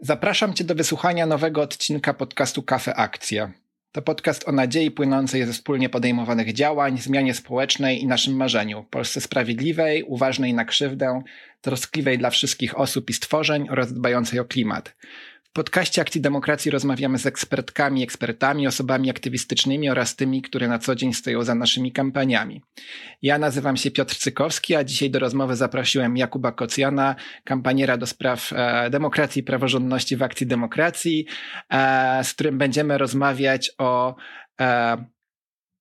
Zapraszam Cię do wysłuchania nowego odcinka podcastu Kafe Akcja. To podcast o nadziei płynącej ze wspólnie podejmowanych działań, zmianie społecznej i naszym marzeniu Polsce sprawiedliwej, uważnej na krzywdę, troskliwej dla wszystkich osób i stworzeń oraz dbającej o klimat. W podcaście Akcji Demokracji rozmawiamy z ekspertkami, ekspertami, osobami aktywistycznymi oraz tymi, które na co dzień stoją za naszymi kampaniami. Ja nazywam się Piotr Cykowski, a dzisiaj do rozmowy zaprosiłem Jakuba Kocjana, kampaniera do spraw e, demokracji i praworządności w Akcji Demokracji, e, z którym będziemy rozmawiać o e,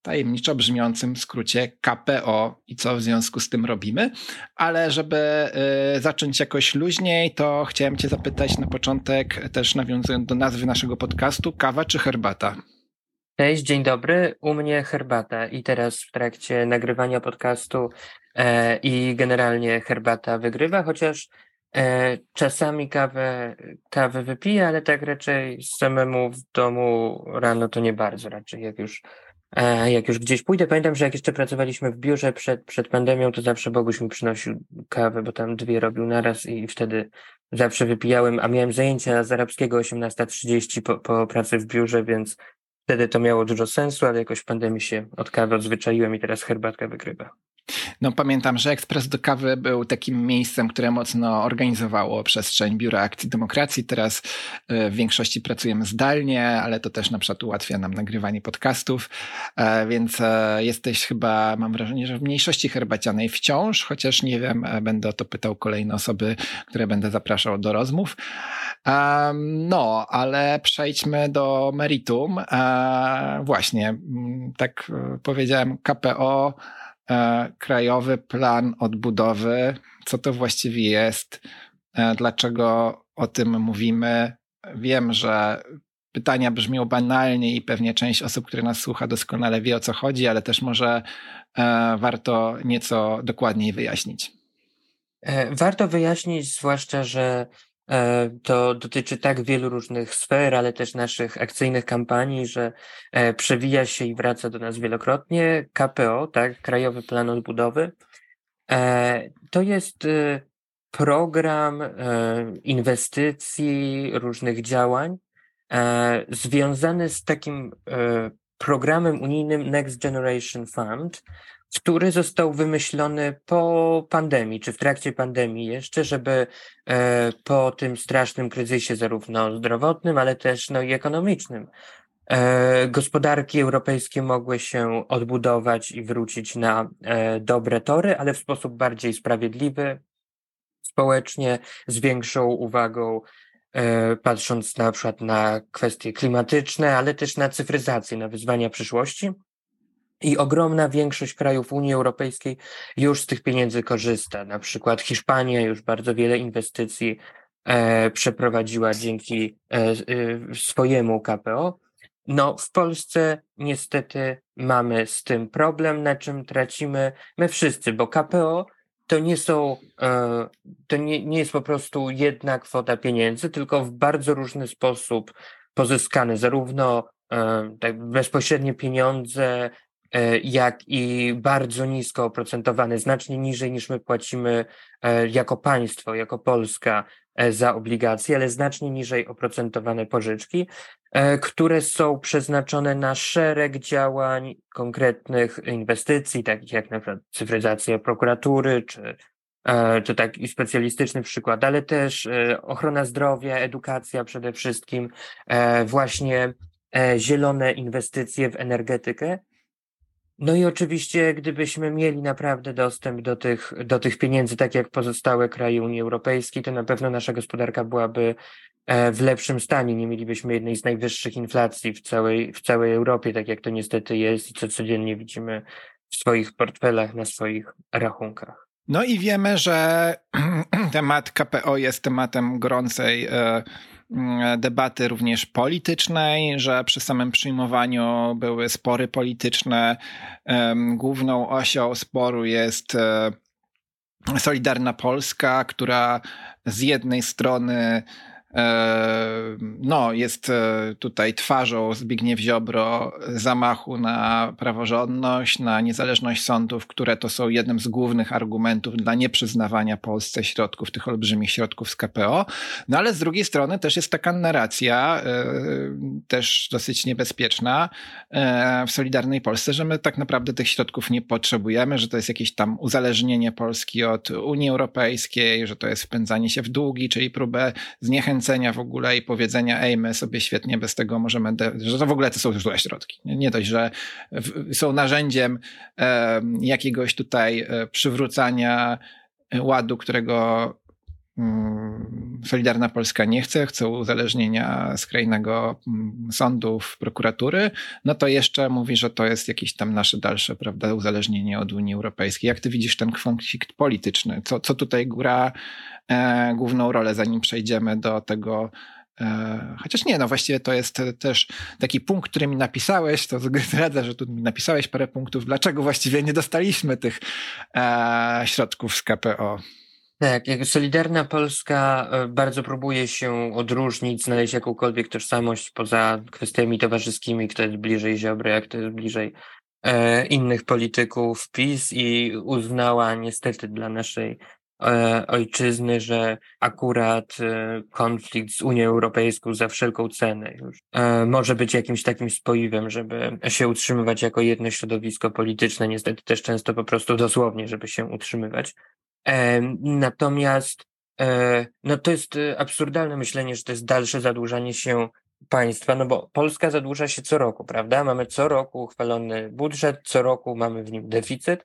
tajemniczo brzmiącym skrócie KPO i co w związku z tym robimy. Ale żeby y, zacząć jakoś luźniej, to chciałem Cię zapytać na początek, też nawiązując do nazwy naszego podcastu, kawa czy herbata? Cześć, dzień dobry. U mnie herbata i teraz w trakcie nagrywania podcastu e, i generalnie herbata wygrywa, chociaż e, czasami kawę, kawę wypiję, ale tak raczej samemu w domu rano to nie bardzo, raczej jak już jak już gdzieś pójdę, pamiętam, że jak jeszcze pracowaliśmy w biurze przed, przed pandemią, to zawsze Boguś mi przynosił kawę, bo tam dwie robił naraz i wtedy zawsze wypijałem, a miałem zajęcia z arabskiego 18.30 po, po pracy w biurze, więc wtedy to miało dużo sensu, ale jakoś w pandemii się od kawy odzwyczaiłem i teraz herbatka wygrywa. No pamiętam, że Ekspres do Kawy był takim miejscem, które mocno organizowało przestrzeń Biura Akcji Demokracji. Teraz e, w większości pracujemy zdalnie, ale to też na przykład ułatwia nam nagrywanie podcastów, e, więc e, jesteś chyba, mam wrażenie, że w mniejszości herbacianej wciąż, chociaż nie wiem, będę o to pytał kolejne osoby, które będę zapraszał do rozmów. No, ale przejdźmy do meritum. Właśnie, tak powiedziałem, KPO E, krajowy Plan Odbudowy. Co to właściwie jest? E, dlaczego o tym mówimy? Wiem, że pytania brzmią banalnie i pewnie część osób, które nas słucha, doskonale wie o co chodzi, ale też może e, warto nieco dokładniej wyjaśnić. Warto wyjaśnić, zwłaszcza, że E, to dotyczy tak wielu różnych sfer, ale też naszych akcyjnych kampanii, że e, przewija się i wraca do nas wielokrotnie. KPO, tak, Krajowy Plan Odbudowy. E, to jest program inwestycji, różnych działań związany z takim programem unijnym Next Generation Fund, który został wymyślony po pandemii, czy w trakcie pandemii jeszcze, żeby e, po tym strasznym kryzysie zarówno zdrowotnym, ale też no, i ekonomicznym e, gospodarki europejskie mogły się odbudować i wrócić na e, dobre tory, ale w sposób bardziej sprawiedliwy, społecznie, z większą uwagą patrząc na przykład na kwestie klimatyczne, ale też na cyfryzację, na wyzwania przyszłości. I ogromna większość krajów Unii Europejskiej już z tych pieniędzy korzysta. Na przykład Hiszpania już bardzo wiele inwestycji e, przeprowadziła dzięki e, e, swojemu KPO. No, w Polsce niestety mamy z tym problem, na czym tracimy my wszyscy, bo KPO to nie są, e, to nie, nie jest po prostu jedna kwota pieniędzy, tylko w bardzo różny sposób pozyskane, zarówno e, tak bezpośrednie pieniądze, E, jak i bardzo nisko oprocentowane, znacznie niżej niż my płacimy jako państwo, jako Polska za obligacje, ale znacznie niżej oprocentowane pożyczki, które są przeznaczone na szereg działań, konkretnych inwestycji, takich jak na przykład cyfryzacja prokuratury, czy, czy taki specjalistyczny przykład, ale też ochrona zdrowia, edukacja przede wszystkim, właśnie zielone inwestycje w energetykę, no i oczywiście, gdybyśmy mieli naprawdę dostęp do tych, do tych pieniędzy, tak jak pozostałe kraje Unii Europejskiej, to na pewno nasza gospodarka byłaby e, w lepszym stanie. Nie mielibyśmy jednej z najwyższych inflacji w całej, w całej Europie, tak jak to niestety jest i co codziennie widzimy w swoich portfelach, na swoich rachunkach. No i wiemy, że temat KPO jest tematem gorącej e, debaty również politycznej, że przy samym przyjmowaniu były spory polityczne. Główną osią sporu jest e, Solidarna Polska, która z jednej strony no, jest e, tutaj twarzą Zbigniew Ziobro zamachu na praworządność, na niezależność sądów, które to są jednym z głównych argumentów dla nieprzyznawania Polsce środków, tych olbrzymich środków z KPO. No ale z drugiej strony też jest taka narracja, e, też dosyć niebezpieczna e, w Solidarnej Polsce, że my tak naprawdę tych środków nie potrzebujemy, że to jest jakieś tam uzależnienie Polski od Unii Europejskiej, że to jest wpędzanie się w długi, czyli próbę zniechęcenia w ogóle i powiedzenia, ej, my sobie świetnie bez tego możemy, że to w ogóle to są złe środki. Nie dość, że są narzędziem jakiegoś tutaj e, przywrócania ładu, którego Solidarna Polska nie chce, chce uzależnienia skrajnego mm, sądów, prokuratury, no to jeszcze mówi, że to jest jakieś tam nasze dalsze, prawda, uzależnienie od Unii Europejskiej. Jak ty widzisz ten konflikt polityczny? Co, co tutaj gra e, główną rolę, zanim przejdziemy do tego, e, Chociaż nie, no właściwie to jest też taki punkt, który mi napisałeś, to zdradzę, że tu mi napisałeś parę punktów, dlaczego właściwie nie dostaliśmy tych e, środków z KPO. Tak, jak Solidarna Polska e, bardzo próbuje się odróżnić, znaleźć jakąkolwiek tożsamość poza kwestiami towarzyskimi, kto jest bliżej Ziobry, a kto jest bliżej e, innych polityków PiS i uznała niestety dla naszej E, ojczyzny, że akurat e, konflikt z Unią Europejską za wszelką cenę już e, może być jakimś takim spoiwem, żeby się utrzymywać jako jedno środowisko polityczne, niestety też często po prostu dosłownie, żeby się utrzymywać. Natomiast no to jest absurdalne myślenie, że to jest dalsze zadłużanie się państwa, no bo Polska zadłuża się co roku, prawda? Mamy co roku uchwalony budżet, co roku mamy w nim deficyt,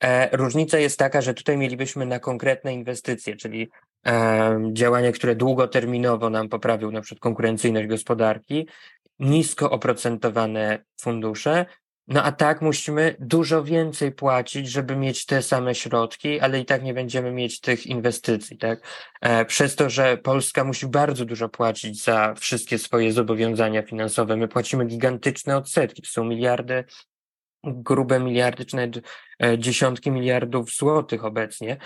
E, różnica jest taka, że tutaj mielibyśmy na konkretne inwestycje, czyli e, działania, które długoterminowo nam poprawią na przykład konkurencyjność gospodarki, nisko oprocentowane fundusze, no a tak musimy dużo więcej płacić, żeby mieć te same środki, ale i tak nie będziemy mieć tych inwestycji, tak? E, przez to, że Polska musi bardzo dużo płacić za wszystkie swoje zobowiązania finansowe. My płacimy gigantyczne odsetki, są miliardy grube miliardy, czy nawet e, dziesiątki miliardów złotych obecnie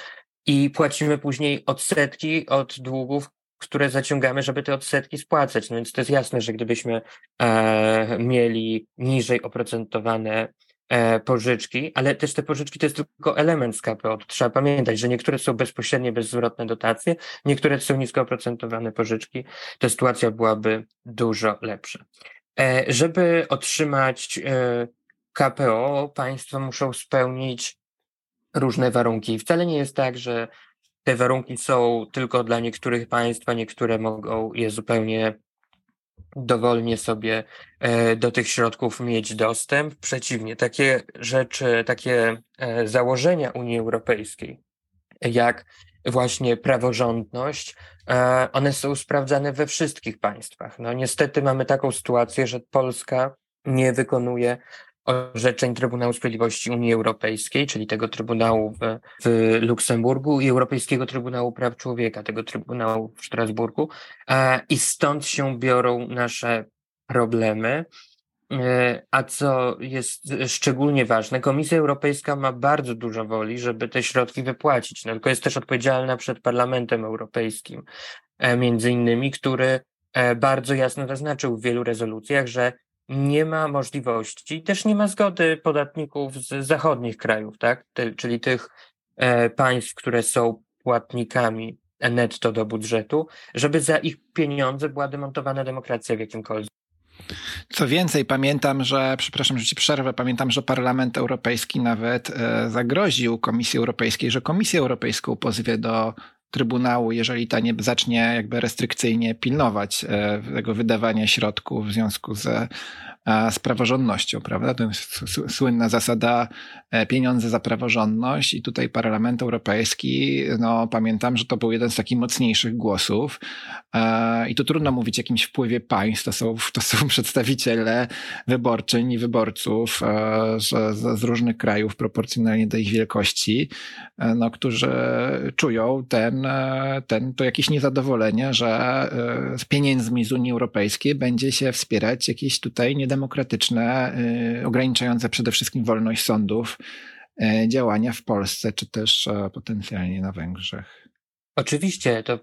i płacimy później odsetki od długów, które zaciągamy, żeby te odsetki spłacać. No więc to jest jasne, że gdybyśmy e, mieli niżej oprocentowane e, pożyczki, ale też te pożyczki to jest tylko element z KPO. To trzeba pamiętać, że niektóre są bezpośrednie, bezzwrotne dotacje, niektóre są nisko oprocentowane pożyczki. To sytuacja byłaby dużo lepsza. E, żeby otrzymać e, KPO państwa muszą spełnić różne warunki. Wcale nie jest tak, że te warunki są tylko dla niektórych państw, a niektóre mogą je zupełnie dowolnie sobie e, do tych środków mieć dostęp. Przeciwnie, takie rzeczy, takie e, założenia Unii Europejskiej, jak właśnie praworządność, e, one są sprawdzane we wszystkich państwach. No niestety mamy taką sytuację, że Polska nie wykonuje orzeczeń Trybunału Sprawiedliwości Unii Europejskiej, czyli tego Trybunału w, w Luksemburgu i Europejskiego Trybunału Praw Człowieka, tego Trybunału w Strasburgu. I stąd się biorą nasze problemy. E, a co jest szczególnie ważne, Komisja Europejska ma bardzo dużo woli, żeby te środki wypłacić. No, tylko jest też odpowiedzialna przed Parlamentem Europejskim, e, między innymi, który e, bardzo jasno zaznaczył w wielu rezolucjach, że nie ma możliwości, też nie ma zgody podatników z zachodnich krajów, tak? Ty, czyli tych e, państw, które są płatnikami netto do budżetu, żeby za ich pieniądze była demontowana demokracja w jakimkolwiek. Co więcej, pamiętam, że, przepraszam, że ci przerwę, pamiętam, że Parlament Europejski nawet e, zagroził Komisji Europejskiej, że Komisję Europejską pozwie do Trybunału, jeżeli ta nie zacznie jakby restrykcyjnie pilnować e, tego wydawania środków w związku ze z praworządnością, prawda? To jest słynna zasada e, pieniądze za praworządność i tutaj Parlament Europejski, no pamiętam, że to był jeden z takich mocniejszych głosów e, i tu trudno mówić o jakimś wpływie państw, to są, to są przedstawiciele wyborczyń i wyborców e, z, z różnych krajów proporcjonalnie do ich wielkości, no, którzy czują ten, ten, to jakieś niezadowolenie, że z pieniędzmi z Unii Europejskiej będzie się wspierać jakieś tutaj niedemokratyczne demokratyczne, y, ograniczające przede wszystkim wolność sądów, działania w Polsce, czy też e, potencjalnie na Węgrzech. Oczywiście, to,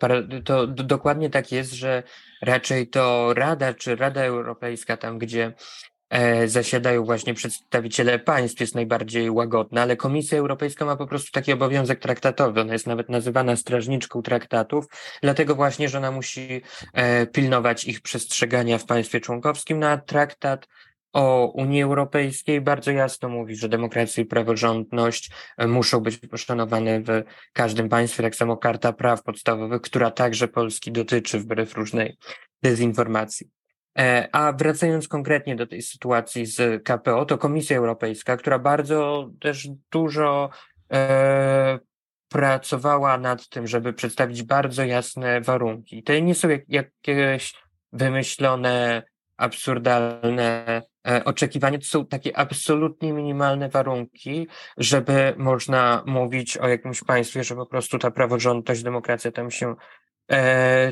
to dokładnie tak jest, że raczej to Rada czy Rada Europejska, tam gdzie e, zasiadają właśnie przedstawiciele państw, jest najbardziej łagodna, ale Komisja Europejska ma po prostu taki obowiązek traktatowy. Ona jest nawet nazywana strażniczką traktatów, dlatego właśnie, że ona musi e, pilnować ich przestrzegania w państwie członkowskim, na no traktat o Unii Europejskiej bardzo jasno mówi, że demokracja i praworządność e, muszą być poszanowane w każdym państwie, tak samo Karta Praw Podstawowych, która także Polski dotyczy wbrew różnej dezinformacji. E, a wracając konkretnie do tej sytuacji z KPO, to Komisja Europejska, która bardzo też dużo e, pracowała nad tym, żeby przedstawić bardzo jasne warunki. To nie są jak, jakieś wymyślone, absurdalne E, oczekiwania to są takie absolutnie minimalne warunki, żeby można mówić o jakimś państwie, że po prostu ta praworządność, demokracja tam się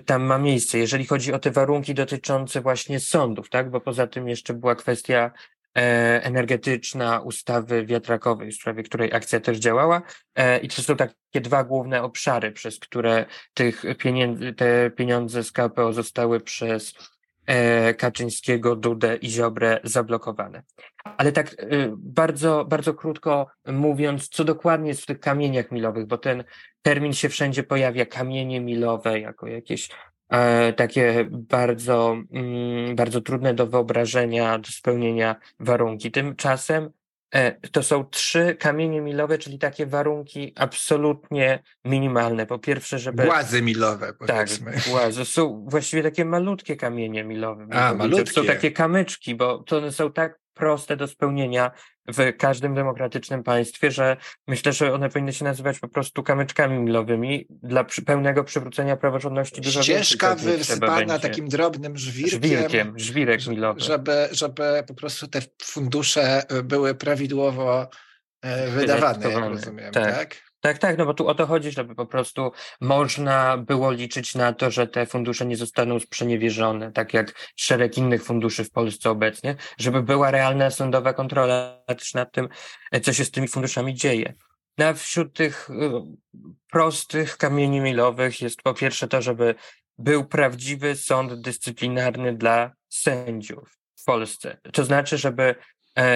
tam ma miejsce. Jeżeli chodzi o te warunki dotyczące właśnie sądów, tak, bo poza tym jeszcze była kwestia e, energetyczna ustawy wiatrakowej, w sprawie której akcja też działała e, i to są takie dwa główne obszary, przez które tych pieniędzy, te pieniądze z KPO zostały przez E, Kaczyńskiego, Dudę i Ziobrę zablokowane. Ale tak e, bardzo, bardzo krótko mówiąc, co dokładnie jest w tych kamieniach milowych, bo ten termin się wszędzie pojawia, kamienie milowe, jako jakieś e, takie bardzo, mm, bardzo trudne do wyobrażenia, do spełnienia warunki. Tymczasem E, to są trzy kamienie milowe, czyli takie warunki absolutnie minimalne. Po pierwsze, żeby. Głazy milowe, powiedzmy. Tak, głazy. Są właściwie takie malutkie kamienie milowe. A, malutkie. Są takie kamyczki, bo to one są tak proste do spełnienia w każdym demokratycznym państwie, że myślę, że one powinny się nazywać po prostu kamyczkami milowymi dla przy, pełnego przywrócenia praworządności. Dużo Ścieżka wysypana takim drobnym żwirkiem. Żwirkiem, żwirek milowy. Żeby, żeby po prostu te fundusze były prawidłowo e, wydawane, jak rozumiem, tak? tak? Tak, tak, no bo tu o to chodzi, żeby po prostu można było liczyć na to, że te fundusze nie zostaną sprzeniewierzone, tak jak szereg innych funduszy w Polsce obecnie, żeby była realna sądowa kontrola też nad tym, co się z tymi funduszami dzieje. No wśród tych y, prostych kamieni milowych jest po pierwsze to, żeby był prawdziwy sąd dyscyplinarny dla sędziów w Polsce. To znaczy, żeby E,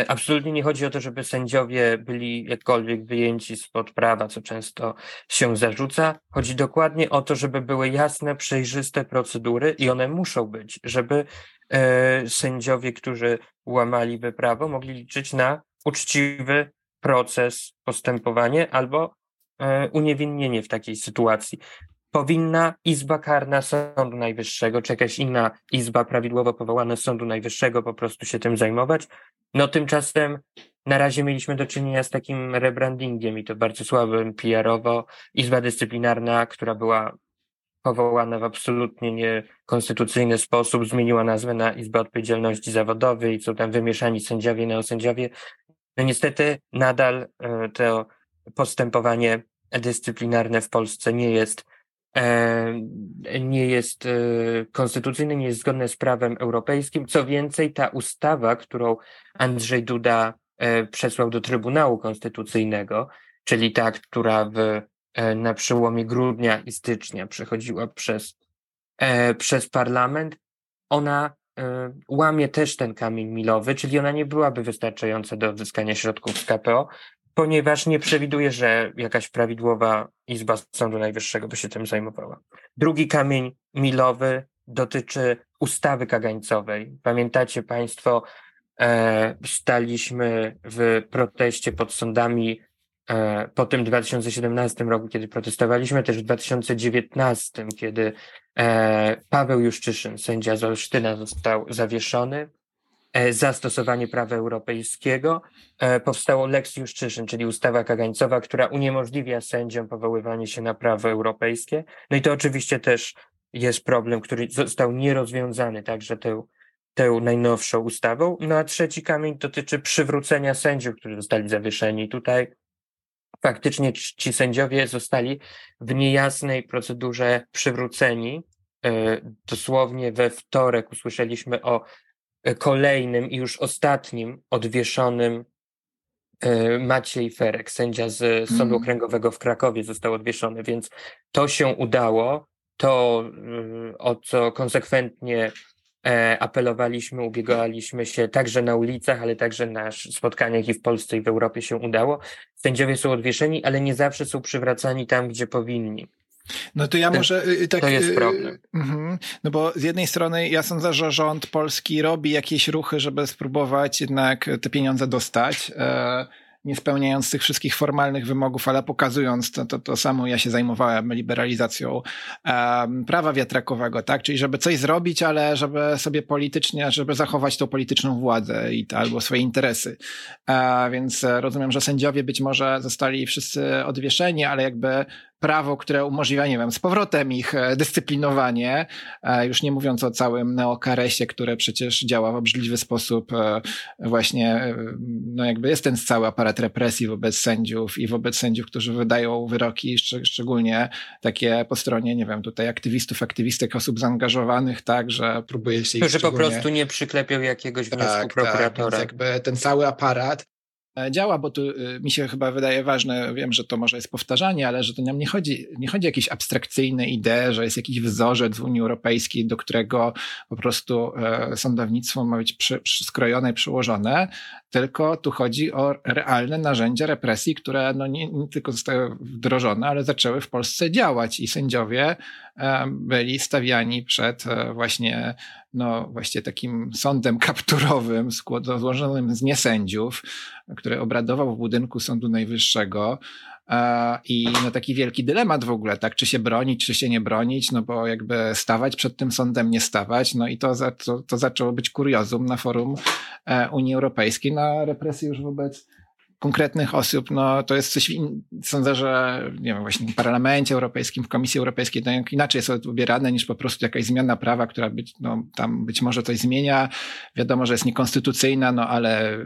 absolutnie nie chodzi o to, żeby sędziowie byli jakkolwiek wyjęci spod prawa, co często się zarzuca. Chodzi dokładnie o to, żeby były jasne, przejrzyste procedury i one muszą być, żeby e, sędziowie, którzy łamaliby prawo, mogli liczyć na uczciwy proces, postępowanie albo e, uniewinnienie w takiej sytuacji powinna Izba Karna Sądu Najwyższego, czy jakaś inna izba prawidłowo powołana Sądu Najwyższego po prostu się tym zajmować. No tymczasem na razie mieliśmy do czynienia z takim rebrandingiem i to bardzo słabym PR-owo. Izba Dyscyplinarna, która była powołana w absolutnie niekonstytucyjny sposób, zmieniła nazwę na Izbę Odpowiedzialności Zawodowej i są tam wymieszani sędziowie, neosędziowie. No niestety nadal e, to postępowanie dyscyplinarne w Polsce nie jest nie jest e, konstytucyjny, nie jest zgodny z prawem europejskim. Co więcej, ta ustawa, którą Andrzej Duda e, przesłał do Trybunału Konstytucyjnego, czyli ta, która w, e, na przełomie grudnia i stycznia przechodziła przez, przez parlament, ona łamie też ten kamień milowy, czyli ona nie byłaby wystarczająca do odzyskania środków z KPO, ponieważ nie przewiduje, że jakaś prawidłowa Izba Sądu Najwyższego by się tym zajmowała. Drugi kamień milowy dotyczy ustawy kagańcowej. Pamiętacie Państwo, e, staliśmy w proteście pod sądami e, po tym 2017 roku, kiedy protestowaliśmy, też w 2019, kiedy e, Paweł Juszczyszyn, sędzia z Olsztyna, został zawieszony. E, zastosowanie prawa europejskiego e, powstało Lex Juszczyszyn, czyli ustawa kagańcowa, która uniemożliwia sędziom powoływanie się na prawo europejskie. No i to oczywiście też jest problem, który został nierozwiązany także tą, tą najnowszą ustawą. No a trzeci kamień dotyczy przywrócenia sędziów, którzy zostali zawieszeni. Tutaj faktycznie ci sędziowie zostali w niejasnej procedurze przywróceni. E, dosłownie we wtorek usłyszeliśmy o kolejnym i już ostatnim odwieszonym Maciej Ferek, sędzia z Sądu mm. Okręgowego w Krakowie, został odwieszony, więc to się udało. To, o co konsekwentnie apelowaliśmy, ubiegaliśmy się także na ulicach, ale także na spotkaniach i w Polsce, i w Europie się udało. Sędziowie są odwieszeni, ale nie zawsze są przywracani tam, gdzie powinni. No to ja może y, tak. To jest y, problem. Uh, no bo z jednej strony ja sądzę, że rząd polski robi jakieś ruchy, żeby spróbować jednak te pieniądze dostać. E, nie spełniając tych wszystkich formalnych wymogów, ale pokazując to, to, to samo, ja się zajmowałem liberalizacją um, prawa wiatrakowego, tak? Czyli żeby coś zrobić, ale żeby sobie politycznie, żeby zachować tą polityczną władzę i to, albo swoje interesy. E, więc rozumiem, że sędziowie być może zostali wszyscy odwieszeni, ale jakby prawo, które umożliwia, nie wiem, z powrotem ich e, dyscyplinowanie, e, już nie mówiąc o całym neokaresie, które przecież działa w obrzydliwy sposób, e, właśnie, no jakby jest ten cały aparat represji wobec sędziów i wobec sędziów, którzy wydają wyroki, szczególnie takie po stronie, nie wiem, tutaj aktywistów, aktywistek, osób zaangażowanych, tak, że próbuje się ich Którzy po prostu nie przyklepią jakiegoś wniosku tak, prokuratora. Tak, jakby ten cały aparat działa, bo tu y, mi się chyba wydaje ważne, wiem, że to może jest powtarzanie, ale że to nam nie chodzi, nie chodzi o jakieś abstrakcyjne idee, że jest jakiś wzorzec w Unii Europejskiej, do którego po prostu e, sądownictwo ma być przy, przy i przyłożone, tylko tu chodzi o realne narzędzia represji, które no nie, nie tylko zostały wdrożone, ale zaczęły w Polsce działać i sędziowie e, byli stawiani przed właśnie no właśnie takim sądem kapturowym złożonym z niesędziów, który obradował w budynku Sądu Najwyższego. I no taki wielki dylemat w ogóle, tak, czy się bronić, czy się nie bronić, no bo jakby stawać przed tym sądem, nie stawać, no i to, za, to, to zaczęło być kuriozum na forum e, Unii Europejskiej na represji już wobec konkretnych osób, no to jest coś, sądzę, że nie wiem, właśnie w Parlamencie Europejskim, w Komisji Europejskiej to inaczej jest odbierane niż po prostu jakaś zmiana prawa, która być, no, tam być może coś zmienia. Wiadomo, że jest niekonstytucyjna, no ale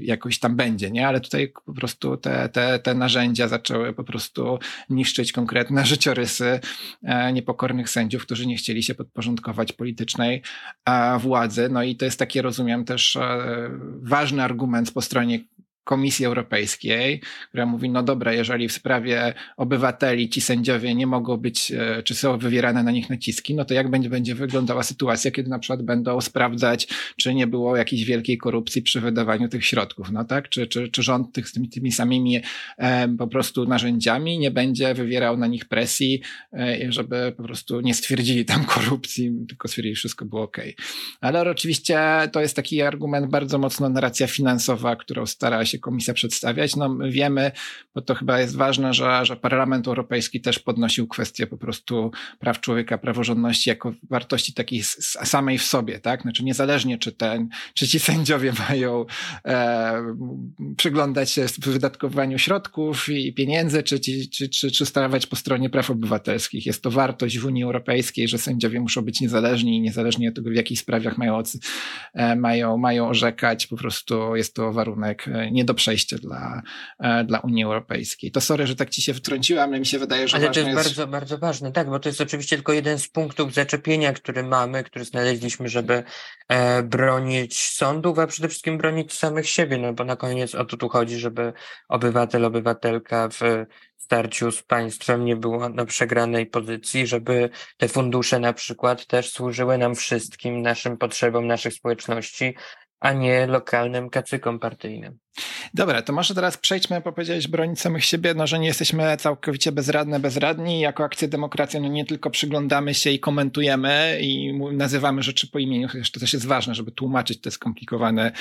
jakoś tam będzie, nie? Ale tutaj po prostu te, te, te narzędzia zaczęły po prostu niszczyć konkretne życiorysy e, niepokornych sędziów, którzy nie chcieli się podporządkować politycznej e, władzy. No i to jest taki, rozumiem, też e, ważny argument po stronie Komisji Europejskiej, która mówi, no dobra, jeżeli w sprawie obywateli ci sędziowie nie mogą być, e, czy są wywierane na nich naciski, no to jak będzie, będzie wyglądała sytuacja, kiedy na przykład będą sprawdzać, czy nie było jakiejś wielkiej korupcji przy wydawaniu tych środków, no tak? Czy, czy, czy rząd tych, tymi, tymi samymi e, po prostu narzędziami nie będzie wywierał na nich presji, e, żeby po prostu nie stwierdzili tam korupcji, tylko stwierdzili, że wszystko było ok. Ale oczywiście to jest taki argument bardzo mocno narracja finansowa, którą stara się się komisja przedstawiać. No my wiemy, bo to chyba jest ważne, że, że Parlament Europejski też podnosił kwestię po prostu praw człowieka, praworządności jako wartości takiej samej w sobie, tak? Znaczy niezależnie czy ten, czy ci sędziowie mają e, przyglądać się wydatkowaniu środków i pieniędzy, czy, ci, czy, czy, czy stawać po stronie praw obywatelskich. Jest to wartość w Unii Europejskiej, że sędziowie muszą być niezależni i niezależnie od tego, w jakich sprawach mają, e, mają, mają orzekać, po prostu jest to warunek e, nie nie do przejścia dla, e, dla Unii Europejskiej. To sorry, że tak ci się wtrąciłam, ale mi się wydaje, że Ale to jest, jest bardzo, bardzo ważne, tak, bo to jest oczywiście tylko jeden z punktów zaczepienia, który mamy, który znaleźliśmy, żeby e, bronić sądów, a przede wszystkim bronić samych siebie, no bo na koniec o to tu chodzi, żeby obywatel, obywatelka w starciu z państwem nie było na przegranej pozycji, żeby te fundusze na przykład też służyły nam wszystkim, naszym potrzebom, naszych społeczności, a nie lokalnym kacykom partyjnym. Dobra, to może teraz przejdźmy, bo powiedziałeś bronić samych siebie, no że nie jesteśmy całkowicie bezradne, bezradni. Jako Akcja Demokracja no nie tylko przyglądamy się i komentujemy i nazywamy rzeczy po imieniu, chociaż to też jest ważne, żeby tłumaczyć te skomplikowane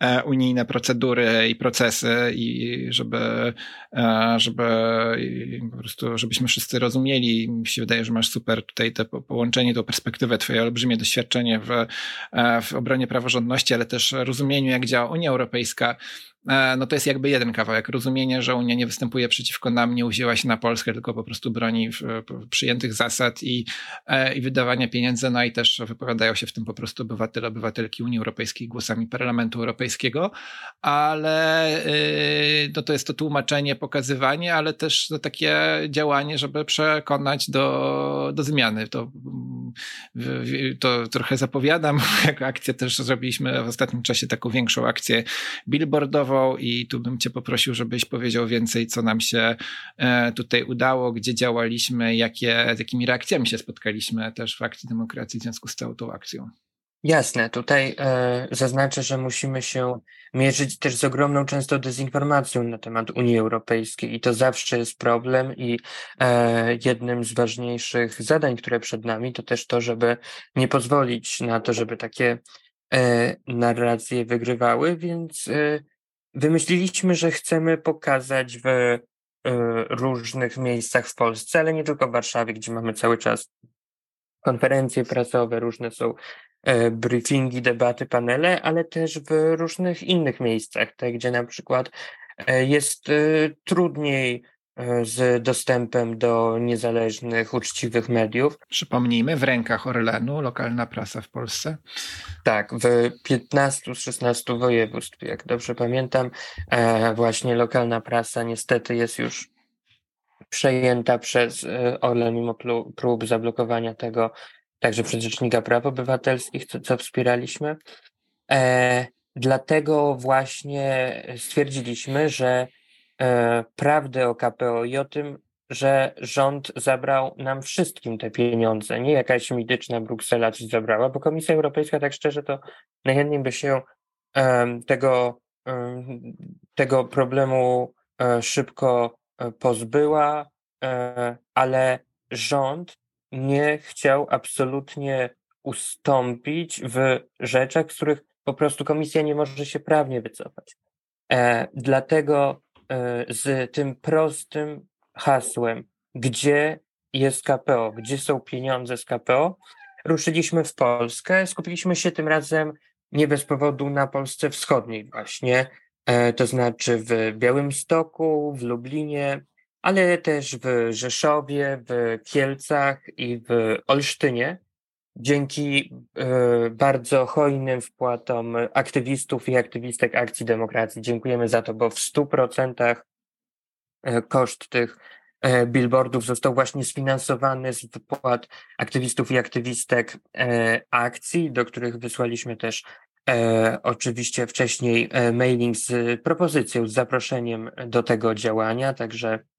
e, unijne procedury i procesy i żeby, e, żeby i po prostu, żebyśmy wszyscy rozumieli. Mi się wydaje, że masz super tutaj to połączenie, tą perspektywę, twoje olbrzymie doświadczenie w, e, w obronie praworządności, ale też rozumieniu, jak działa Unia Europejska no to jest jakby jeden kawałek. Rozumienie, że Unia nie występuje przeciwko nam, nie uwzięła się na Polskę, tylko po prostu broni przyjętych zasad i, e, i wydawania pieniędzy, no i też wypowiadają się w tym po prostu obywatele, obywatelki Unii Europejskiej głosami Parlamentu Europejskiego, ale no to jest to tłumaczenie, pokazywanie, ale też to takie działanie, żeby przekonać do, do zmiany. To to trochę zapowiadam, jako akcję też zrobiliśmy w ostatnim czasie taką większą akcję billboardową i tu bym cię poprosił, żebyś powiedział więcej, co nam się e, tutaj udało, gdzie działaliśmy, jakie, z jakimi reakcjami się spotkaliśmy też w Akcji Demokracji w związku z całą tą akcją. Jasne, tutaj e, zaznaczę, że musimy się mierzyć też z ogromną często dezinformacją na temat Unii Europejskiej i to zawsze jest problem i e, jednym z ważniejszych zadań, które przed nami, to też to, żeby nie pozwolić na to, żeby takie e, narracje wygrywały, więc e, wymyśliliśmy, że chcemy pokazać w e, różnych miejscach w Polsce, ale nie tylko w Warszawie, gdzie mamy cały czas konferencje prasowe, różne są briefingi, debaty, panele, ale też w różnych innych miejscach, te, gdzie na przykład e, jest e, trudniej z dostępem do niezależnych, uczciwych mediów. Przypomnijmy, w rękach Orlenu, lokalna prasa w Polsce. Tak, w 15 z 16 województw, jak dobrze pamiętam, właśnie lokalna prasa niestety jest już przejęta przez Orlen mimo prób zablokowania tego także przez Rzecznika Praw Obywatelskich, co, co wspieraliśmy. E, dlatego właśnie stwierdziliśmy, że e, prawdę o KPO i o tym, że rząd zabrał nam wszystkim te pieniądze, nie jakaś mityczna Bruksela coś zabrała, bo Komisja Europejska, tak szczerze, to najchętniej by się e, tego, tego problemu e, szybko e, pozbyła, e, ale rząd nie chciał absolutnie ustąpić w rzeczach, z których po prostu komisja nie może się prawnie wycofać. E, dlatego e, z tym prostym hasłem, gdzie jest KPO, gdzie są pieniądze z KPO, ruszyliśmy w Polskę. Skupiliśmy się tym razem nie bez powodu na Polsce Wschodniej właśnie, e, to znaczy w Białymstoku, w Lublinie, ale też w Rzeszowie, w Kielcach i w Olsztynie. Dzięki y, bardzo hojnym wpłatom aktywistów i aktywistek Akcji Demokracji. Dziękujemy za to, bo w 100% e, koszt tych e, billboardów został właśnie sfinansowany z wypłat aktywistów i aktywistek akcji, do których wysłaliśmy też E, oczywiście wcześniej mailing z propozycją, z zaproszeniem do tego działania, także E,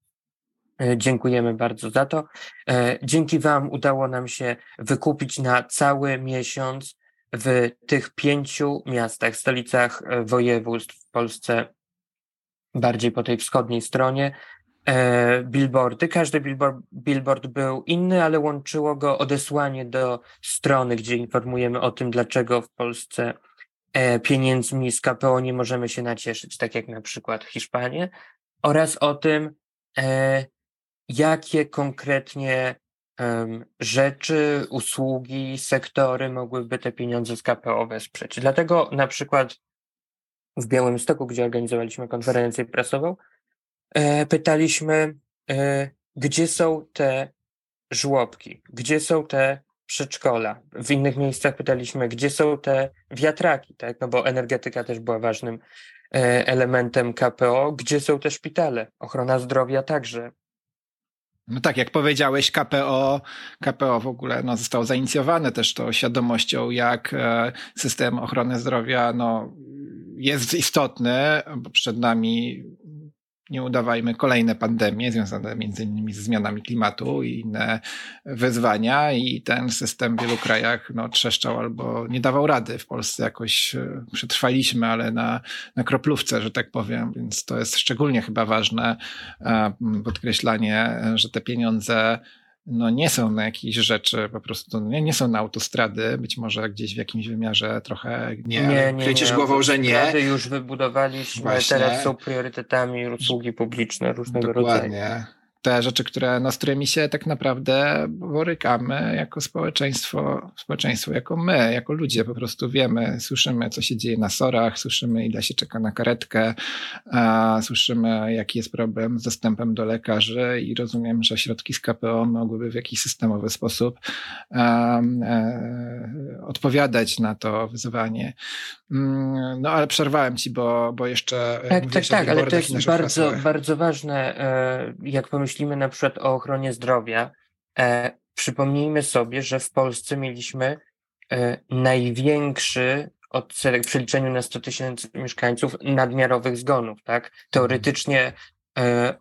dziękujemy bardzo za to. E, dzięki Wam udało nam się wykupić na cały miesiąc w tych pięciu miastach, stolicach e, województw w Polsce, bardziej po tej wschodniej stronie, billboardy. Każdy billboard, billboard był inny, ale łączyło go odesłanie do strony, gdzie informujemy o tym, dlaczego w Polsce pieniędzmi z KPO nie możemy się nacieszyć, tak jak na przykład Hiszpanie, oraz o tym, jakie konkretnie um, rzeczy, usługi, sektory mogłyby te pieniądze z KPO wesprzeć. Dlatego na przykład w Białymstoku, gdzie organizowaliśmy konferencję prasową, e, pytaliśmy, e, gdzie są te żłobki, gdzie są te przedszkola. W innych miejscach pytaliśmy, gdzie są te wiatraki, tak? No bo energetyka też była ważnym e, elementem KPO, gdzie są te szpitale, ochrona zdrowia także. No tak, jak powiedziałeś, KPO, KPO w ogóle no, zostało zainicjowane też tą świadomością, jak e, system ochrony zdrowia no, jest istotny, bo przed nami nie udawajmy kolejne pandemie związane między innymi ze zmianami klimatu i inne wyzwania i ten system w wielu krajach no, trzeszczał albo nie dawał rady. W Polsce jakoś e, przetrwaliśmy, ale na, na kroplówce, że tak powiem, więc to jest szczególnie chyba ważne e, podkreślanie, że te pieniądze no nie są na jakieś rzeczy, po prostu nie, nie są na autostrady, być może gdzieś w jakimś wymiarze trochę nie, nie, nie kręcisz głową, że nie. już wybudowaliśmy, Właśnie. teraz są priorytetami usługi publiczne różnego Dokładnie. rodzaju te rzeczy, które, no, z którymi się tak naprawdę borykamy jako społeczeństwo, społeczeństwo, jako my, jako ludzie po prostu wiemy, słyszymy, co się dzieje na sorach, słyszymy, ile się czeka na karetkę, a słyszymy, jaki jest problem z dostępem do lekarzy i rozumiem, że środki z KPO mogłyby w jakiś systemowy sposób um, e, odpowiadać na to wyzwanie. Mm, no ale przerwałem ci, bo, bo jeszcze. Tak, tak, tak, ale to jest bardzo, bardzo ważne, e, jak pomyślimy na przykład o ochronie zdrowia. E, przypomnijmy sobie, że w Polsce mieliśmy e, największy odsetek w przeliczeniu na 100 tysięcy mieszkańców nadmiarowych zgonów, tak? Teoretycznie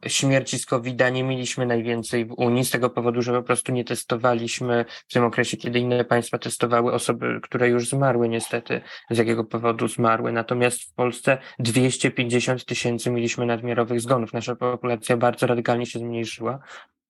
śmierci z covid nie mieliśmy najwięcej w Unii z tego powodu, że po prostu nie testowaliśmy w tym okresie, kiedy inne państwa testowały osoby, które już zmarły niestety, z jakiego powodu zmarły. Natomiast w Polsce 250 tysięcy mieliśmy nadmiarowych zgonów. Nasza populacja bardzo radykalnie się zmniejszyła.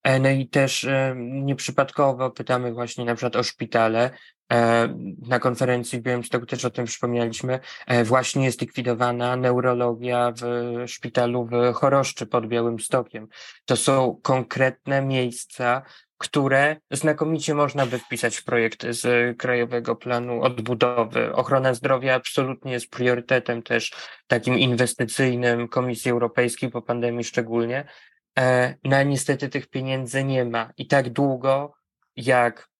E, no i też e, nieprzypadkowo pytamy właśnie na przykład o szpitale. E, na konferencji w Białymstoku też o tym wspomnieliśmy. Właśnie jest likwidowana neurologia w szpitalu w Choroszczy pod Białymstokiem. To są konkretne miejsca, które znakomicie można by wpisać w projekt z Krajowego Planu Odbudowy. Ochrona zdrowia absolutnie jest priorytetem też takim inwestycyjnym Komisji Europejskiej po pandemii szczególnie. E, no niestety tych pieniędzy nie ma. I tak długo, jak e,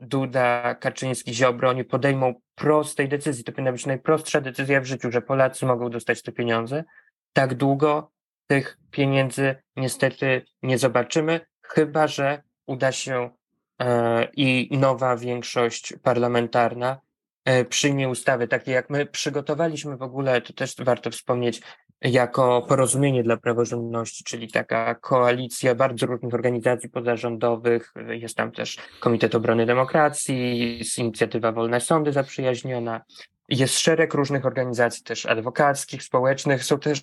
Duda, Kaczyński, Ziobro nie podejmą prostej decyzji, to powinna być najprostsza decyzja w życiu, że Polacy mogą dostać te pieniądze, tak długo tych pieniędzy niestety nie zobaczymy, chyba że uda się e, i nowa większość parlamentarna przyjmie ustawy takie jak my przygotowaliśmy w ogóle, to też warto wspomnieć, jako porozumienie dla praworządności, czyli taka koalicja bardzo różnych organizacji pozarządowych. Jest tam też Komitet Obrony Demokracji, jest inicjatywa Wolne Sądy Zaprzyjaźniona. Jest szereg różnych organizacji też adwokackich, społecznych, są też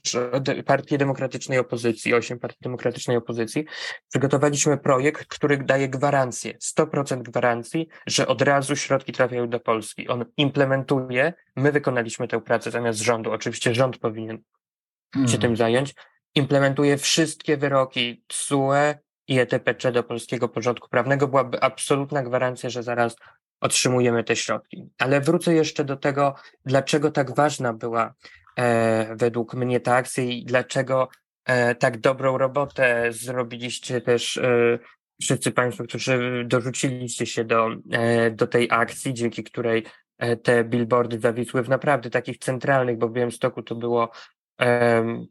partie demokratycznej opozycji, osiem partii demokratycznej opozycji. Przygotowaliśmy projekt, który daje gwarancję, 100% gwarancji, że od razu środki trafiają do Polski. On implementuje, my wykonaliśmy tę pracę zamiast rządu. Oczywiście rząd powinien hmm. się tym zająć, implementuje wszystkie wyroki TSUE i ETPC do polskiego porządku prawnego, byłaby absolutna gwarancja, że zaraz otrzymujemy te środki. Ale wrócę jeszcze do tego, dlaczego tak ważna była e, według mnie ta akcja i dlaczego e, tak dobrą robotę zrobiliście też e, wszyscy Państwo, którzy dorzuciliście się do, e, do tej akcji, dzięki której e, te billboardy zawisły w naprawdę takich centralnych, bo w Białymstoku to było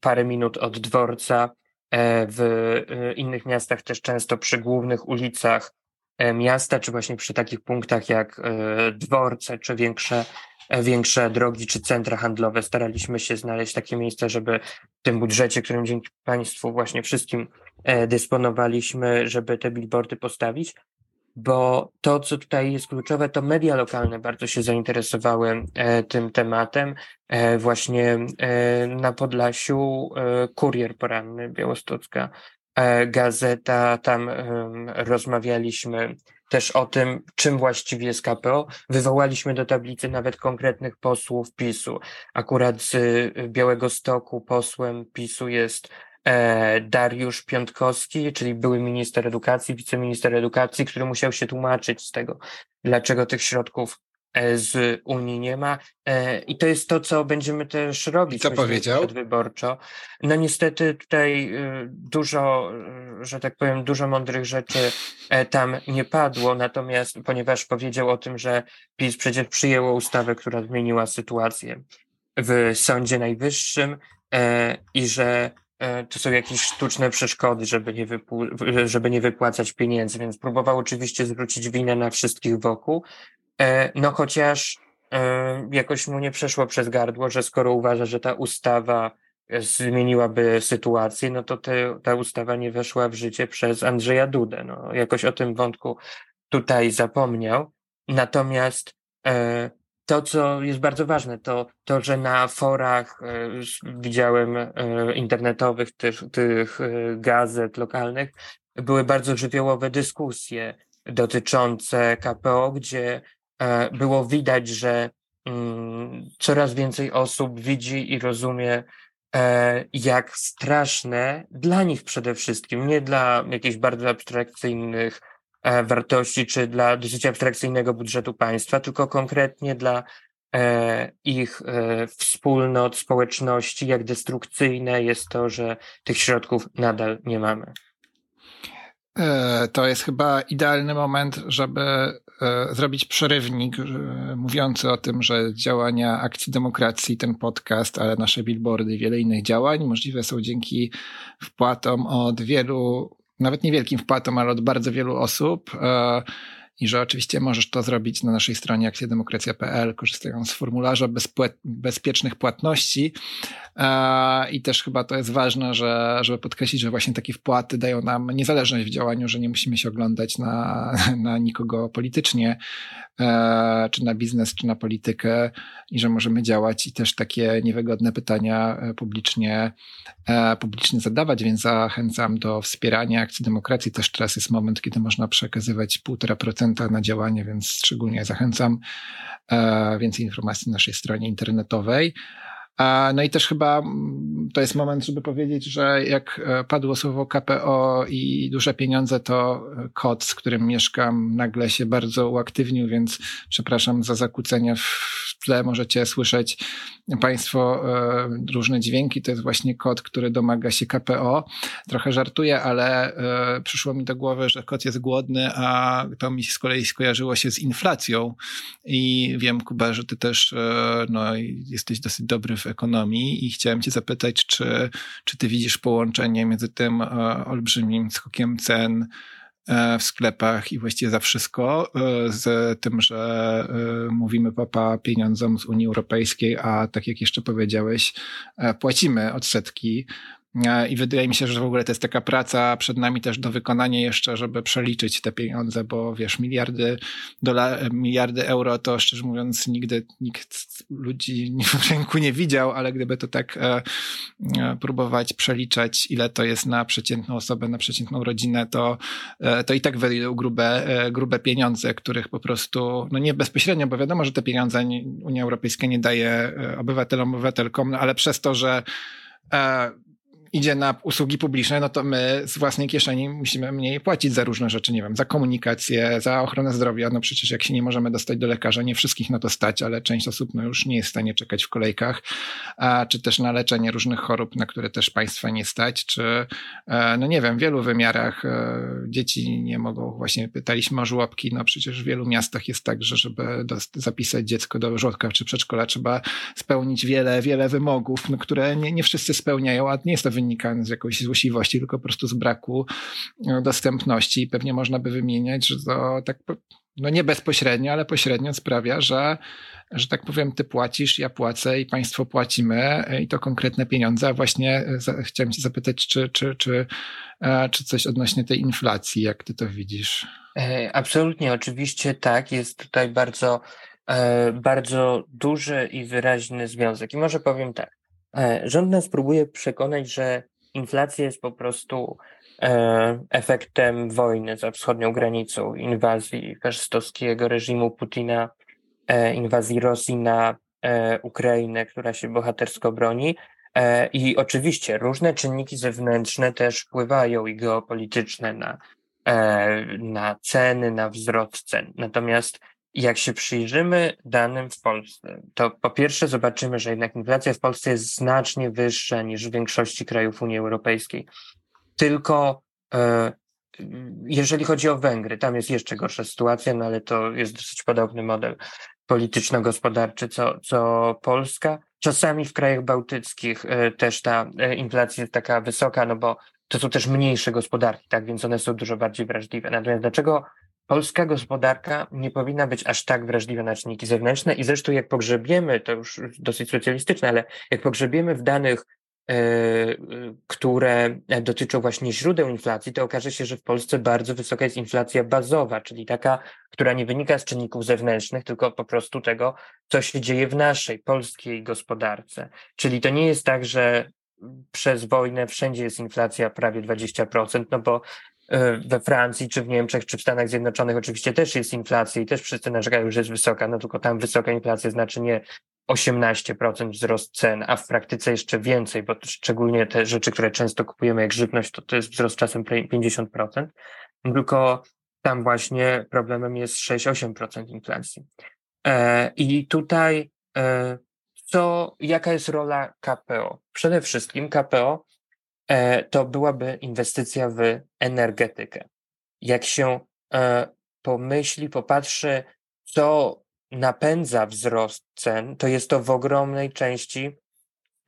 parę minut od dworca. E, w e, innych miastach też często przy głównych ulicach e, miasta, czy właśnie przy takich punktach jak dworce, czy większe, większe drogi, czy centra handlowe, staraliśmy się znaleźć takie miejsca, żeby w tym budżecie, którym dzięki Państwu właśnie wszystkim dysponowaliśmy, żeby te billboardy postawić bo to, co tutaj jest kluczowe, to media lokalne bardzo się zainteresowały e, tym tematem. E, właśnie e, na Podlasiu Kurier Poranny, Białostocka Gazeta, tam rozmawialiśmy też o tym, czym właściwie jest KPO. Wywołaliśmy do tablicy nawet konkretnych posłów PiSu. Akurat z Białego Stoku posłem PiSu jest Dariusz Piątkowski, czyli były minister edukacji, wiceminister edukacji, który musiał się tłumaczyć z tego, dlaczego tych środków e, z Unii nie ma. E, I to jest to, co będziemy też robić. Co powiedział? Wyborczo. No niestety tutaj dużo, że tak powiem, dużo mądrych rzeczy tam nie padło, natomiast ponieważ powiedział o tym, że PiS przecież przyjęło ustawę, która zmieniła sytuację w Sądzie Najwyższym i że E, to są jakieś sztuczne przeszkody, żeby nie, wypu- żeby nie wypłacać pieniędzy, więc próbował oczywiście zwrócić winę na wszystkich wokół. E, no chociaż e, jakoś mu nie przeszło przez gardło, że skoro uważa, że ta ustawa zmieniłaby sytuację, no to te, ta ustawa nie weszła w życie przez Andrzeja Dudę. No, jakoś o tym wątku tutaj zapomniał. Natomiast e, to, co jest bardzo ważne, to to, że na forach e, widziałem e, internetowych, tych, tych e, gazet lokalnych, były bardzo żywiołowe dyskusje dotyczące KPO, gdzie było widać, że mm, coraz więcej osób widzi i rozumie, jak straszne dla nich przede wszystkim, nie dla jakichś bardzo abstrakcyjnych wartości, czy dla dosyć abstrakcyjnego budżetu państwa, tylko konkretnie dla e, ich e, wspólnot, społeczności, jak destrukcyjne jest to, że tych środków nadal nie mamy. To jest chyba idealny moment, żeby zrobić przerywnik mówiący o tym, że działania Akcji Demokracji, ten podcast, ale nasze billboardy i wiele innych działań możliwe są dzięki wpłatom od wielu nawet niewielkim wpłatom, ale od bardzo wielu osób i że oczywiście możesz to zrobić na naszej stronie akcjademokracja.pl, korzystając z formularza bezpiecznych płatności. I też chyba to jest ważne, że, żeby podkreślić, że właśnie takie wpłaty dają nam niezależność w działaniu, że nie musimy się oglądać na, na nikogo politycznie, e, czy na biznes, czy na politykę i że możemy działać i też takie niewygodne pytania e, publicznie, e, publicznie zadawać, więc zachęcam do wspierania akcji demokracji. Też teraz jest moment, kiedy można przekazywać 1,5% na działanie, więc szczególnie zachęcam. Więcej informacji na naszej stronie internetowej. No i też chyba mm, to jest moment, żeby powiedzieć, że jak e, padło słowo KPO i duże pieniądze, to e, kot, z którym mieszkam, nagle się bardzo uaktywnił, więc przepraszam za zakłócenia w tle. Możecie słyszeć Państwo e, różne dźwięki. To jest właśnie kot, który domaga się KPO. Trochę żartuję, ale przyszło mi do głowy, że kot jest głodny, a to mi z kolei skojarzyło się z inflacją. I wiem, Kuba, że ty też no, jesteś dosyć dobry w ekonomii i chciałem cię zapytać, czy, czy ty widzisz połączenie między tym e, olbrzymim skokiem cen e, w sklepach i właściwie za wszystko, e, z tym, że mówimy papa pieniądzom z Unii Europejskiej, a tak jak jeszcze powiedziałeś, płacimy odsetki i wydaje mi się, że w ogóle to jest taka praca przed nami też do wykonania jeszcze, żeby przeliczyć te pieniądze, bo wiesz, miliardy, miliardy euro to szczerze mówiąc nigdy nikt ludzi w rynku nie widział, ale gdyby to tak e, e, próbować przeliczać, ile to jest na przeciętną osobę, na przeciętną rodzinę, to, e, to i tak wyjdą grube, e, grube pieniądze, których po prostu, no nie bezpośrednio, bo wiadomo, że te pieniądze Unia Europejska nie daje e, obywatelom, obywatelkom, no ale przez to, że e, idzie na usługi publiczne, no to my z własnej kieszeni musimy mniej płacić za różne rzeczy, nie wiem, za komunikację, za ochronę zdrowia. No przecież jak się nie możemy dostać do lekarza, nie wszystkich na to stać, ale część osób no już nie jest w stanie czekać w kolejkach, a, czy też na leczenie różnych chorób, na które też państwa nie stać, czy e, no nie wiem, w wielu wymiarach e, dzieci nie mogą, właśnie pytaliśmy o żłobki, no przecież w wielu miastach jest tak, że żeby zapisać dziecko do żłobka czy przedszkola trzeba spełnić wiele, wiele wymogów, no, które nie, nie wszyscy spełniają, a nie jest to wynika z jakiejś złośliwości, tylko po prostu z braku e, dostępności. Pewnie można by wymieniać, że to tak, no nie bezpośrednio, ale pośrednio sprawia, że, że tak powiem, ty płacisz, ja płacę i państwo płacimy e, i to konkretne pieniądze. A właśnie e, chciałem cię zapytać, czy, czy, czy, czy coś odnośnie tej inflacji, jak ty to widzisz? Absolutnie, oczywiście tak. Jest tutaj bardzo, bardzo duży i wyraźny związek. I może powiem tak. E, rząd nas próbuje przekonać, że inflacja jest po prostu e, efektem wojny za wschodnią granicą, inwazji faszystowskiego reżimu Putina, e, inwazji Rosji na Ukrainę, która się bohatersko broni. I oczywiście różne czynniki zewnętrzne też wpływają i geopolityczne na, na ceny, na wzrost cen. Natomiast jak się przyjrzymy danym w Polsce, to po pierwsze zobaczymy, że jednak inflacja w Polsce jest znacznie wyższa niż w większości krajów Unii Europejskiej. Tylko e, jeżeli chodzi o Węgry, tam jest jeszcze gorsza sytuacja, no ale to jest dosyć podobny model polityczno-gospodarczy co, co Polska. Czasami w krajach bałtyckich e, też ta e, inflacja jest taka wysoka, no bo to są też mniejsze gospodarki, tak, więc one są dużo bardziej wrażliwe. Natomiast dlaczego polska gospodarka nie powinna być aż tak wrażliwa na czynniki zewnętrzne i zresztą jak pogrzebiemy, to już dosyć socjalistyczne, ale jak pogrzebiemy w danych, e, które dotyczą właśnie źródeł inflacji, to okaże się, że w Polsce bardzo wysoka jest inflacja bazowa, czyli taka, która nie wynika z czynników zewnętrznych, tylko po prostu tego, co się dzieje w naszej polskiej gospodarce. Czyli to nie jest tak, że przez wojnę wszędzie jest inflacja prawie 20%, no bo we Francji, czy w Niemczech, czy w Stanach Zjednoczonych oczywiście też jest inflacja i też wszyscy narzekają, że jest wysoka, no tylko tam wysoka inflacja znaczy nie 18% wzrost cen, a w praktyce jeszcze więcej, bo szczególnie te rzeczy, które często kupujemy jak żywność, to to jest wzrost czasem 50%, tylko tam właśnie problemem jest 6-8% inflacji. E, I tutaj e, co, jaka jest rola KPO? Przede wszystkim KPO E, to byłaby inwestycja w energetykę. Jak się e, pomyśli, popatrzy, co napędza wzrost cen, to jest to w ogromnej części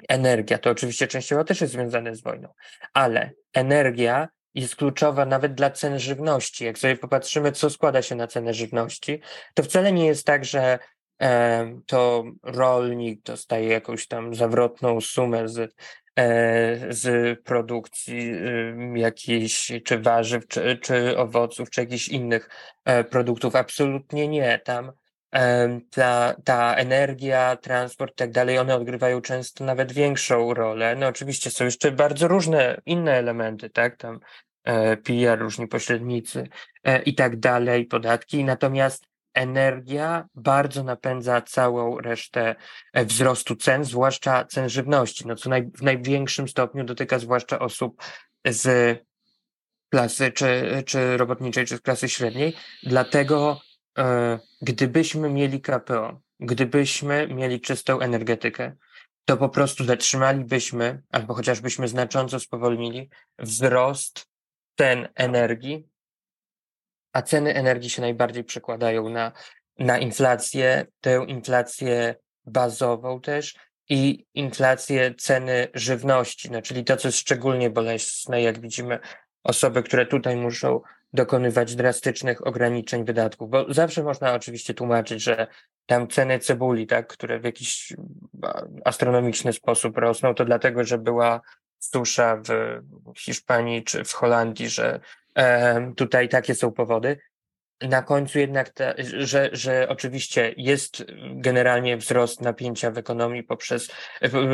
energia. To oczywiście częściowo też jest związane z wojną, ale energia jest kluczowa nawet dla cen żywności. Jak sobie popatrzymy, co składa się na cenę żywności, to wcale nie jest tak, że e, to rolnik dostaje jakąś tam zawrotną sumę z, e, z produkcji e, jakichś czy warzyw, czy, czy owoców, czy jakichś innych e, produktów. Absolutnie nie. Tam ta, ta energia, transport i tak dalej, one odgrywają często nawet większą rolę. No oczywiście są jeszcze bardzo różne inne elementy, tak, tam e, PR, różni pośrednicy e, i tak dalej, podatki, natomiast energia bardzo napędza całą resztę e, wzrostu cen, zwłaszcza cen żywności, no co naj, w największym stopniu dotyka zwłaszcza osób z klasy czy, czy robotniczej, czy z klasy średniej, dlatego E, gdybyśmy mieli KPO, gdybyśmy mieli czystą energetykę, to po prostu zatrzymalibyśmy, albo chociażbyśmy znacząco spowolnili wzrost cen energii, a ceny energii się najbardziej przekładają na, na inflację, tę inflację bazową też i inflację ceny żywności, no, czyli to, co jest szczególnie bolesne, jak widzimy, osoby, które tutaj muszą dokonywać drastycznych ograniczeń wydatków, bo zawsze można oczywiście tłumaczyć, że tam ceny cebuli, tak, które w jakiś astronomiczny sposób rosną, to dlatego, że była susza w Hiszpanii czy w Holandii, że tutaj takie są powody. Na końcu jednak, te, że, że oczywiście jest generalnie wzrost napięcia w ekonomii poprzez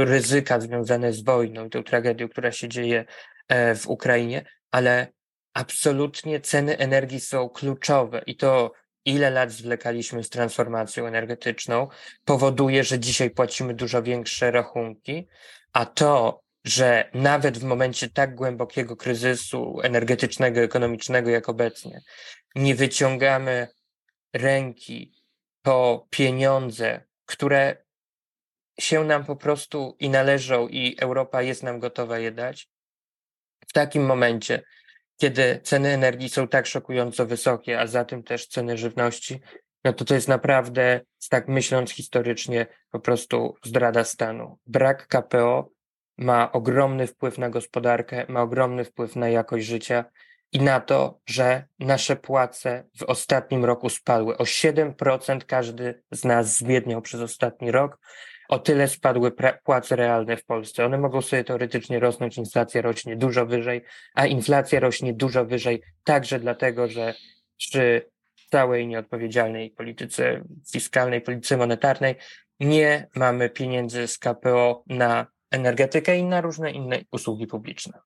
ryzyka związane z wojną i tą tragedią, która się dzieje e, w Ukrainie, ale absolutnie ceny energii są kluczowe i to, ile lat zwlekaliśmy z transformacją energetyczną, powoduje, że dzisiaj płacimy dużo większe rachunki, a to, że nawet w momencie tak głębokiego kryzysu energetycznego, ekonomicznego jak obecnie, nie wyciągamy ręki po pieniądze, które się nam po prostu i należą, i Europa jest nam gotowa je dać. W takim momencie kiedy ceny energii są tak szokująco wysokie, a za tym też ceny żywności, no to to jest naprawdę, tak myśląc historycznie, po prostu zdrada stanu. Brak KPO ma ogromny wpływ na gospodarkę, ma ogromny wpływ na jakość życia i na to, że nasze płace w ostatnim roku spadły. O 7% każdy z nas zbiedniał przez ostatni rok o tyle spadły płace realne w Polsce. One mogą sobie teoretycznie rosnąć, inflacja rośnie dużo wyżej, a inflacja rośnie dużo wyżej także dlatego, że przy całej nieodpowiedzialnej polityce fiskalnej, polityce monetarnej nie mamy pieniędzy z KPO na energetykę i na różne inne usługi publiczne.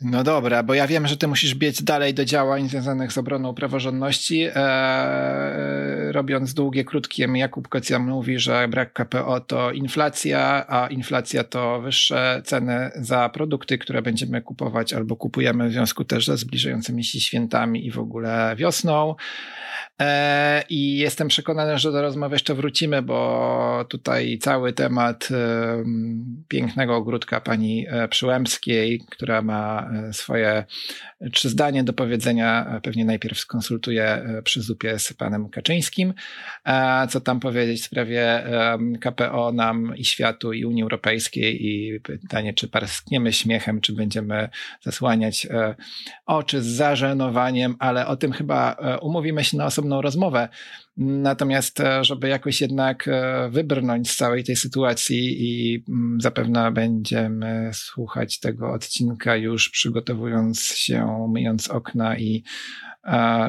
No dobra, bo ja wiem, że ty musisz biec dalej do działań związanych z obroną praworządności. Eee, robiąc długie, krótkie, Jakub Kocjan mówi, że brak KPO to inflacja, a inflacja to wyższe ceny za produkty, które będziemy kupować albo kupujemy w związku też ze zbliżającymi się świętami i w ogóle wiosną. E, I jestem przekonany, że do rozmowy jeszcze wrócimy, bo tutaj cały temat pięknego ogródka pani e, Przyłębskiej, która ma e, swoje trzy zdanie do powiedzenia, pewnie najpierw skonsultuję przy zupie z panem Kaczyńskim, co tam powiedzieć w sprawie KPO nam i światu i Unii Europejskiej i pytanie, czy parskniemy śmiechem, czy będziemy zasłaniać oczy z zażenowaniem, ale o tym chyba umówimy się na osobną rozmowę. Natomiast, e, żeby jakoś jednak e, wybrnąć z całej tej sytuacji i mm, zapewne będziemy słuchać tego odcinka już przygotowując się, myjąc okna i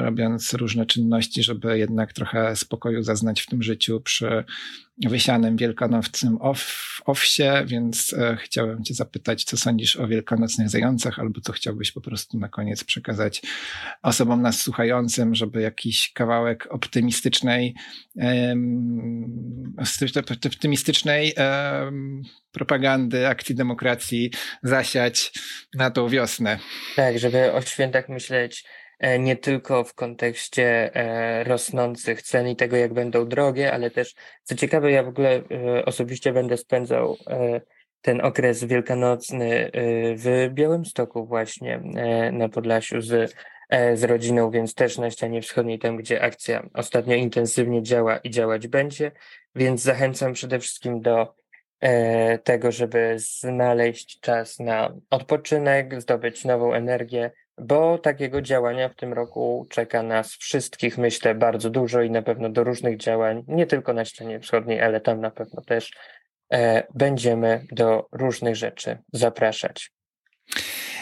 robiąc różne czynności, żeby jednak trochę spokoju zaznać w tym życiu przy wysianym wielkanocnym off, więc e, chciałem Cię zapytać, co sądzisz o wielkanocnych zającach, albo co chciałbyś po prostu na koniec przekazać osobom nas słuchającym, żeby jakiś kawałek optymistycznej, optymistycznej propagandy, akcji demokracji zasiać na tą wiosnę. Tak, żeby o świętach myśleć nie tylko w kontekście e, rosnących cen i tego, jak będą drogie, ale też, co ciekawe, ja w ogóle e, osobiście będę spędzał ten okres wielkanocny w Białymstoku właśnie na Podlasiu z, z rodziną, więc też na ścianie wschodniej, tam gdzie akcja ostatnio intensywnie działa i działać będzie, więc zachęcam przede wszystkim do e, tego, żeby znaleźć czas na odpoczynek, zdobyć nową energię, bo takiego działania w tym roku czeka nas wszystkich, myślę, bardzo dużo i na pewno do różnych działań, nie tylko na ścianie wschodniej, ale tam na pewno też e, będziemy do różnych rzeczy zapraszać.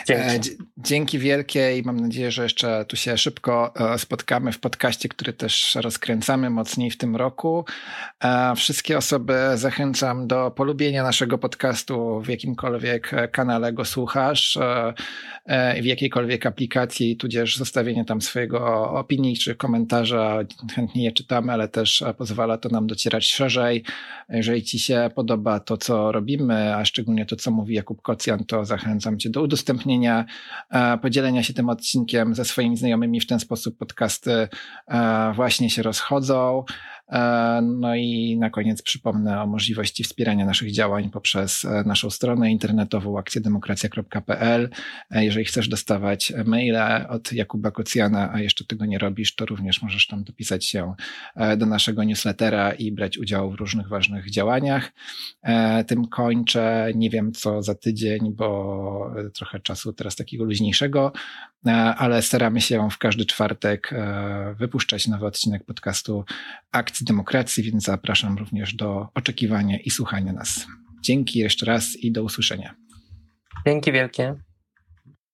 Dzięki. E, dzięki wielkie i mam nadzieję, że jeszcze tu się szybko e, spotkamy w podcaście, który też rozkręcamy mocniej w tym roku. E, wszystkie osoby zachęcam do polubienia naszego podcastu w jakimkolwiek kanale go słuchasz, w jakiejkolwiek aplikacji, tudzież zostawienie tam swojego opinii czy komentarza. Chętnie je czytamy, ale też pozwala to nam docierać szerzej. Jeżeli Ci się podoba to, co robimy, a szczególnie to, co mówi Jakub Kocjan, to zachęcam Cię do udostępnienia udostępnienia, e, podzielenia się tym odcinkiem ze swoimi znajomymi. W ten sposób podcasty e, właśnie się rozchodzą. E, no i na koniec przypomnę o możliwości wspierania naszych działań poprzez e, naszą stronę internetową akcjedemokracja.pl. E, jeżeli chcesz dostawać maile od Jakuba Kocjana, a jeszcze tego nie robisz, to również możesz tam dopisać się do naszego newslettera i brać udział w różnych ważnych działaniach. Tym kończę. Nie wiem co za tydzień, bo trochę czasu teraz takiego luźniejszego, ale staramy się w każdy czwartek wypuszczać nowy odcinek podcastu Akcja akcji demokracji, więc zapraszam również do oczekiwania i słuchania nas. Dzięki jeszcze raz i do usłyszenia. Dzięki wielkie.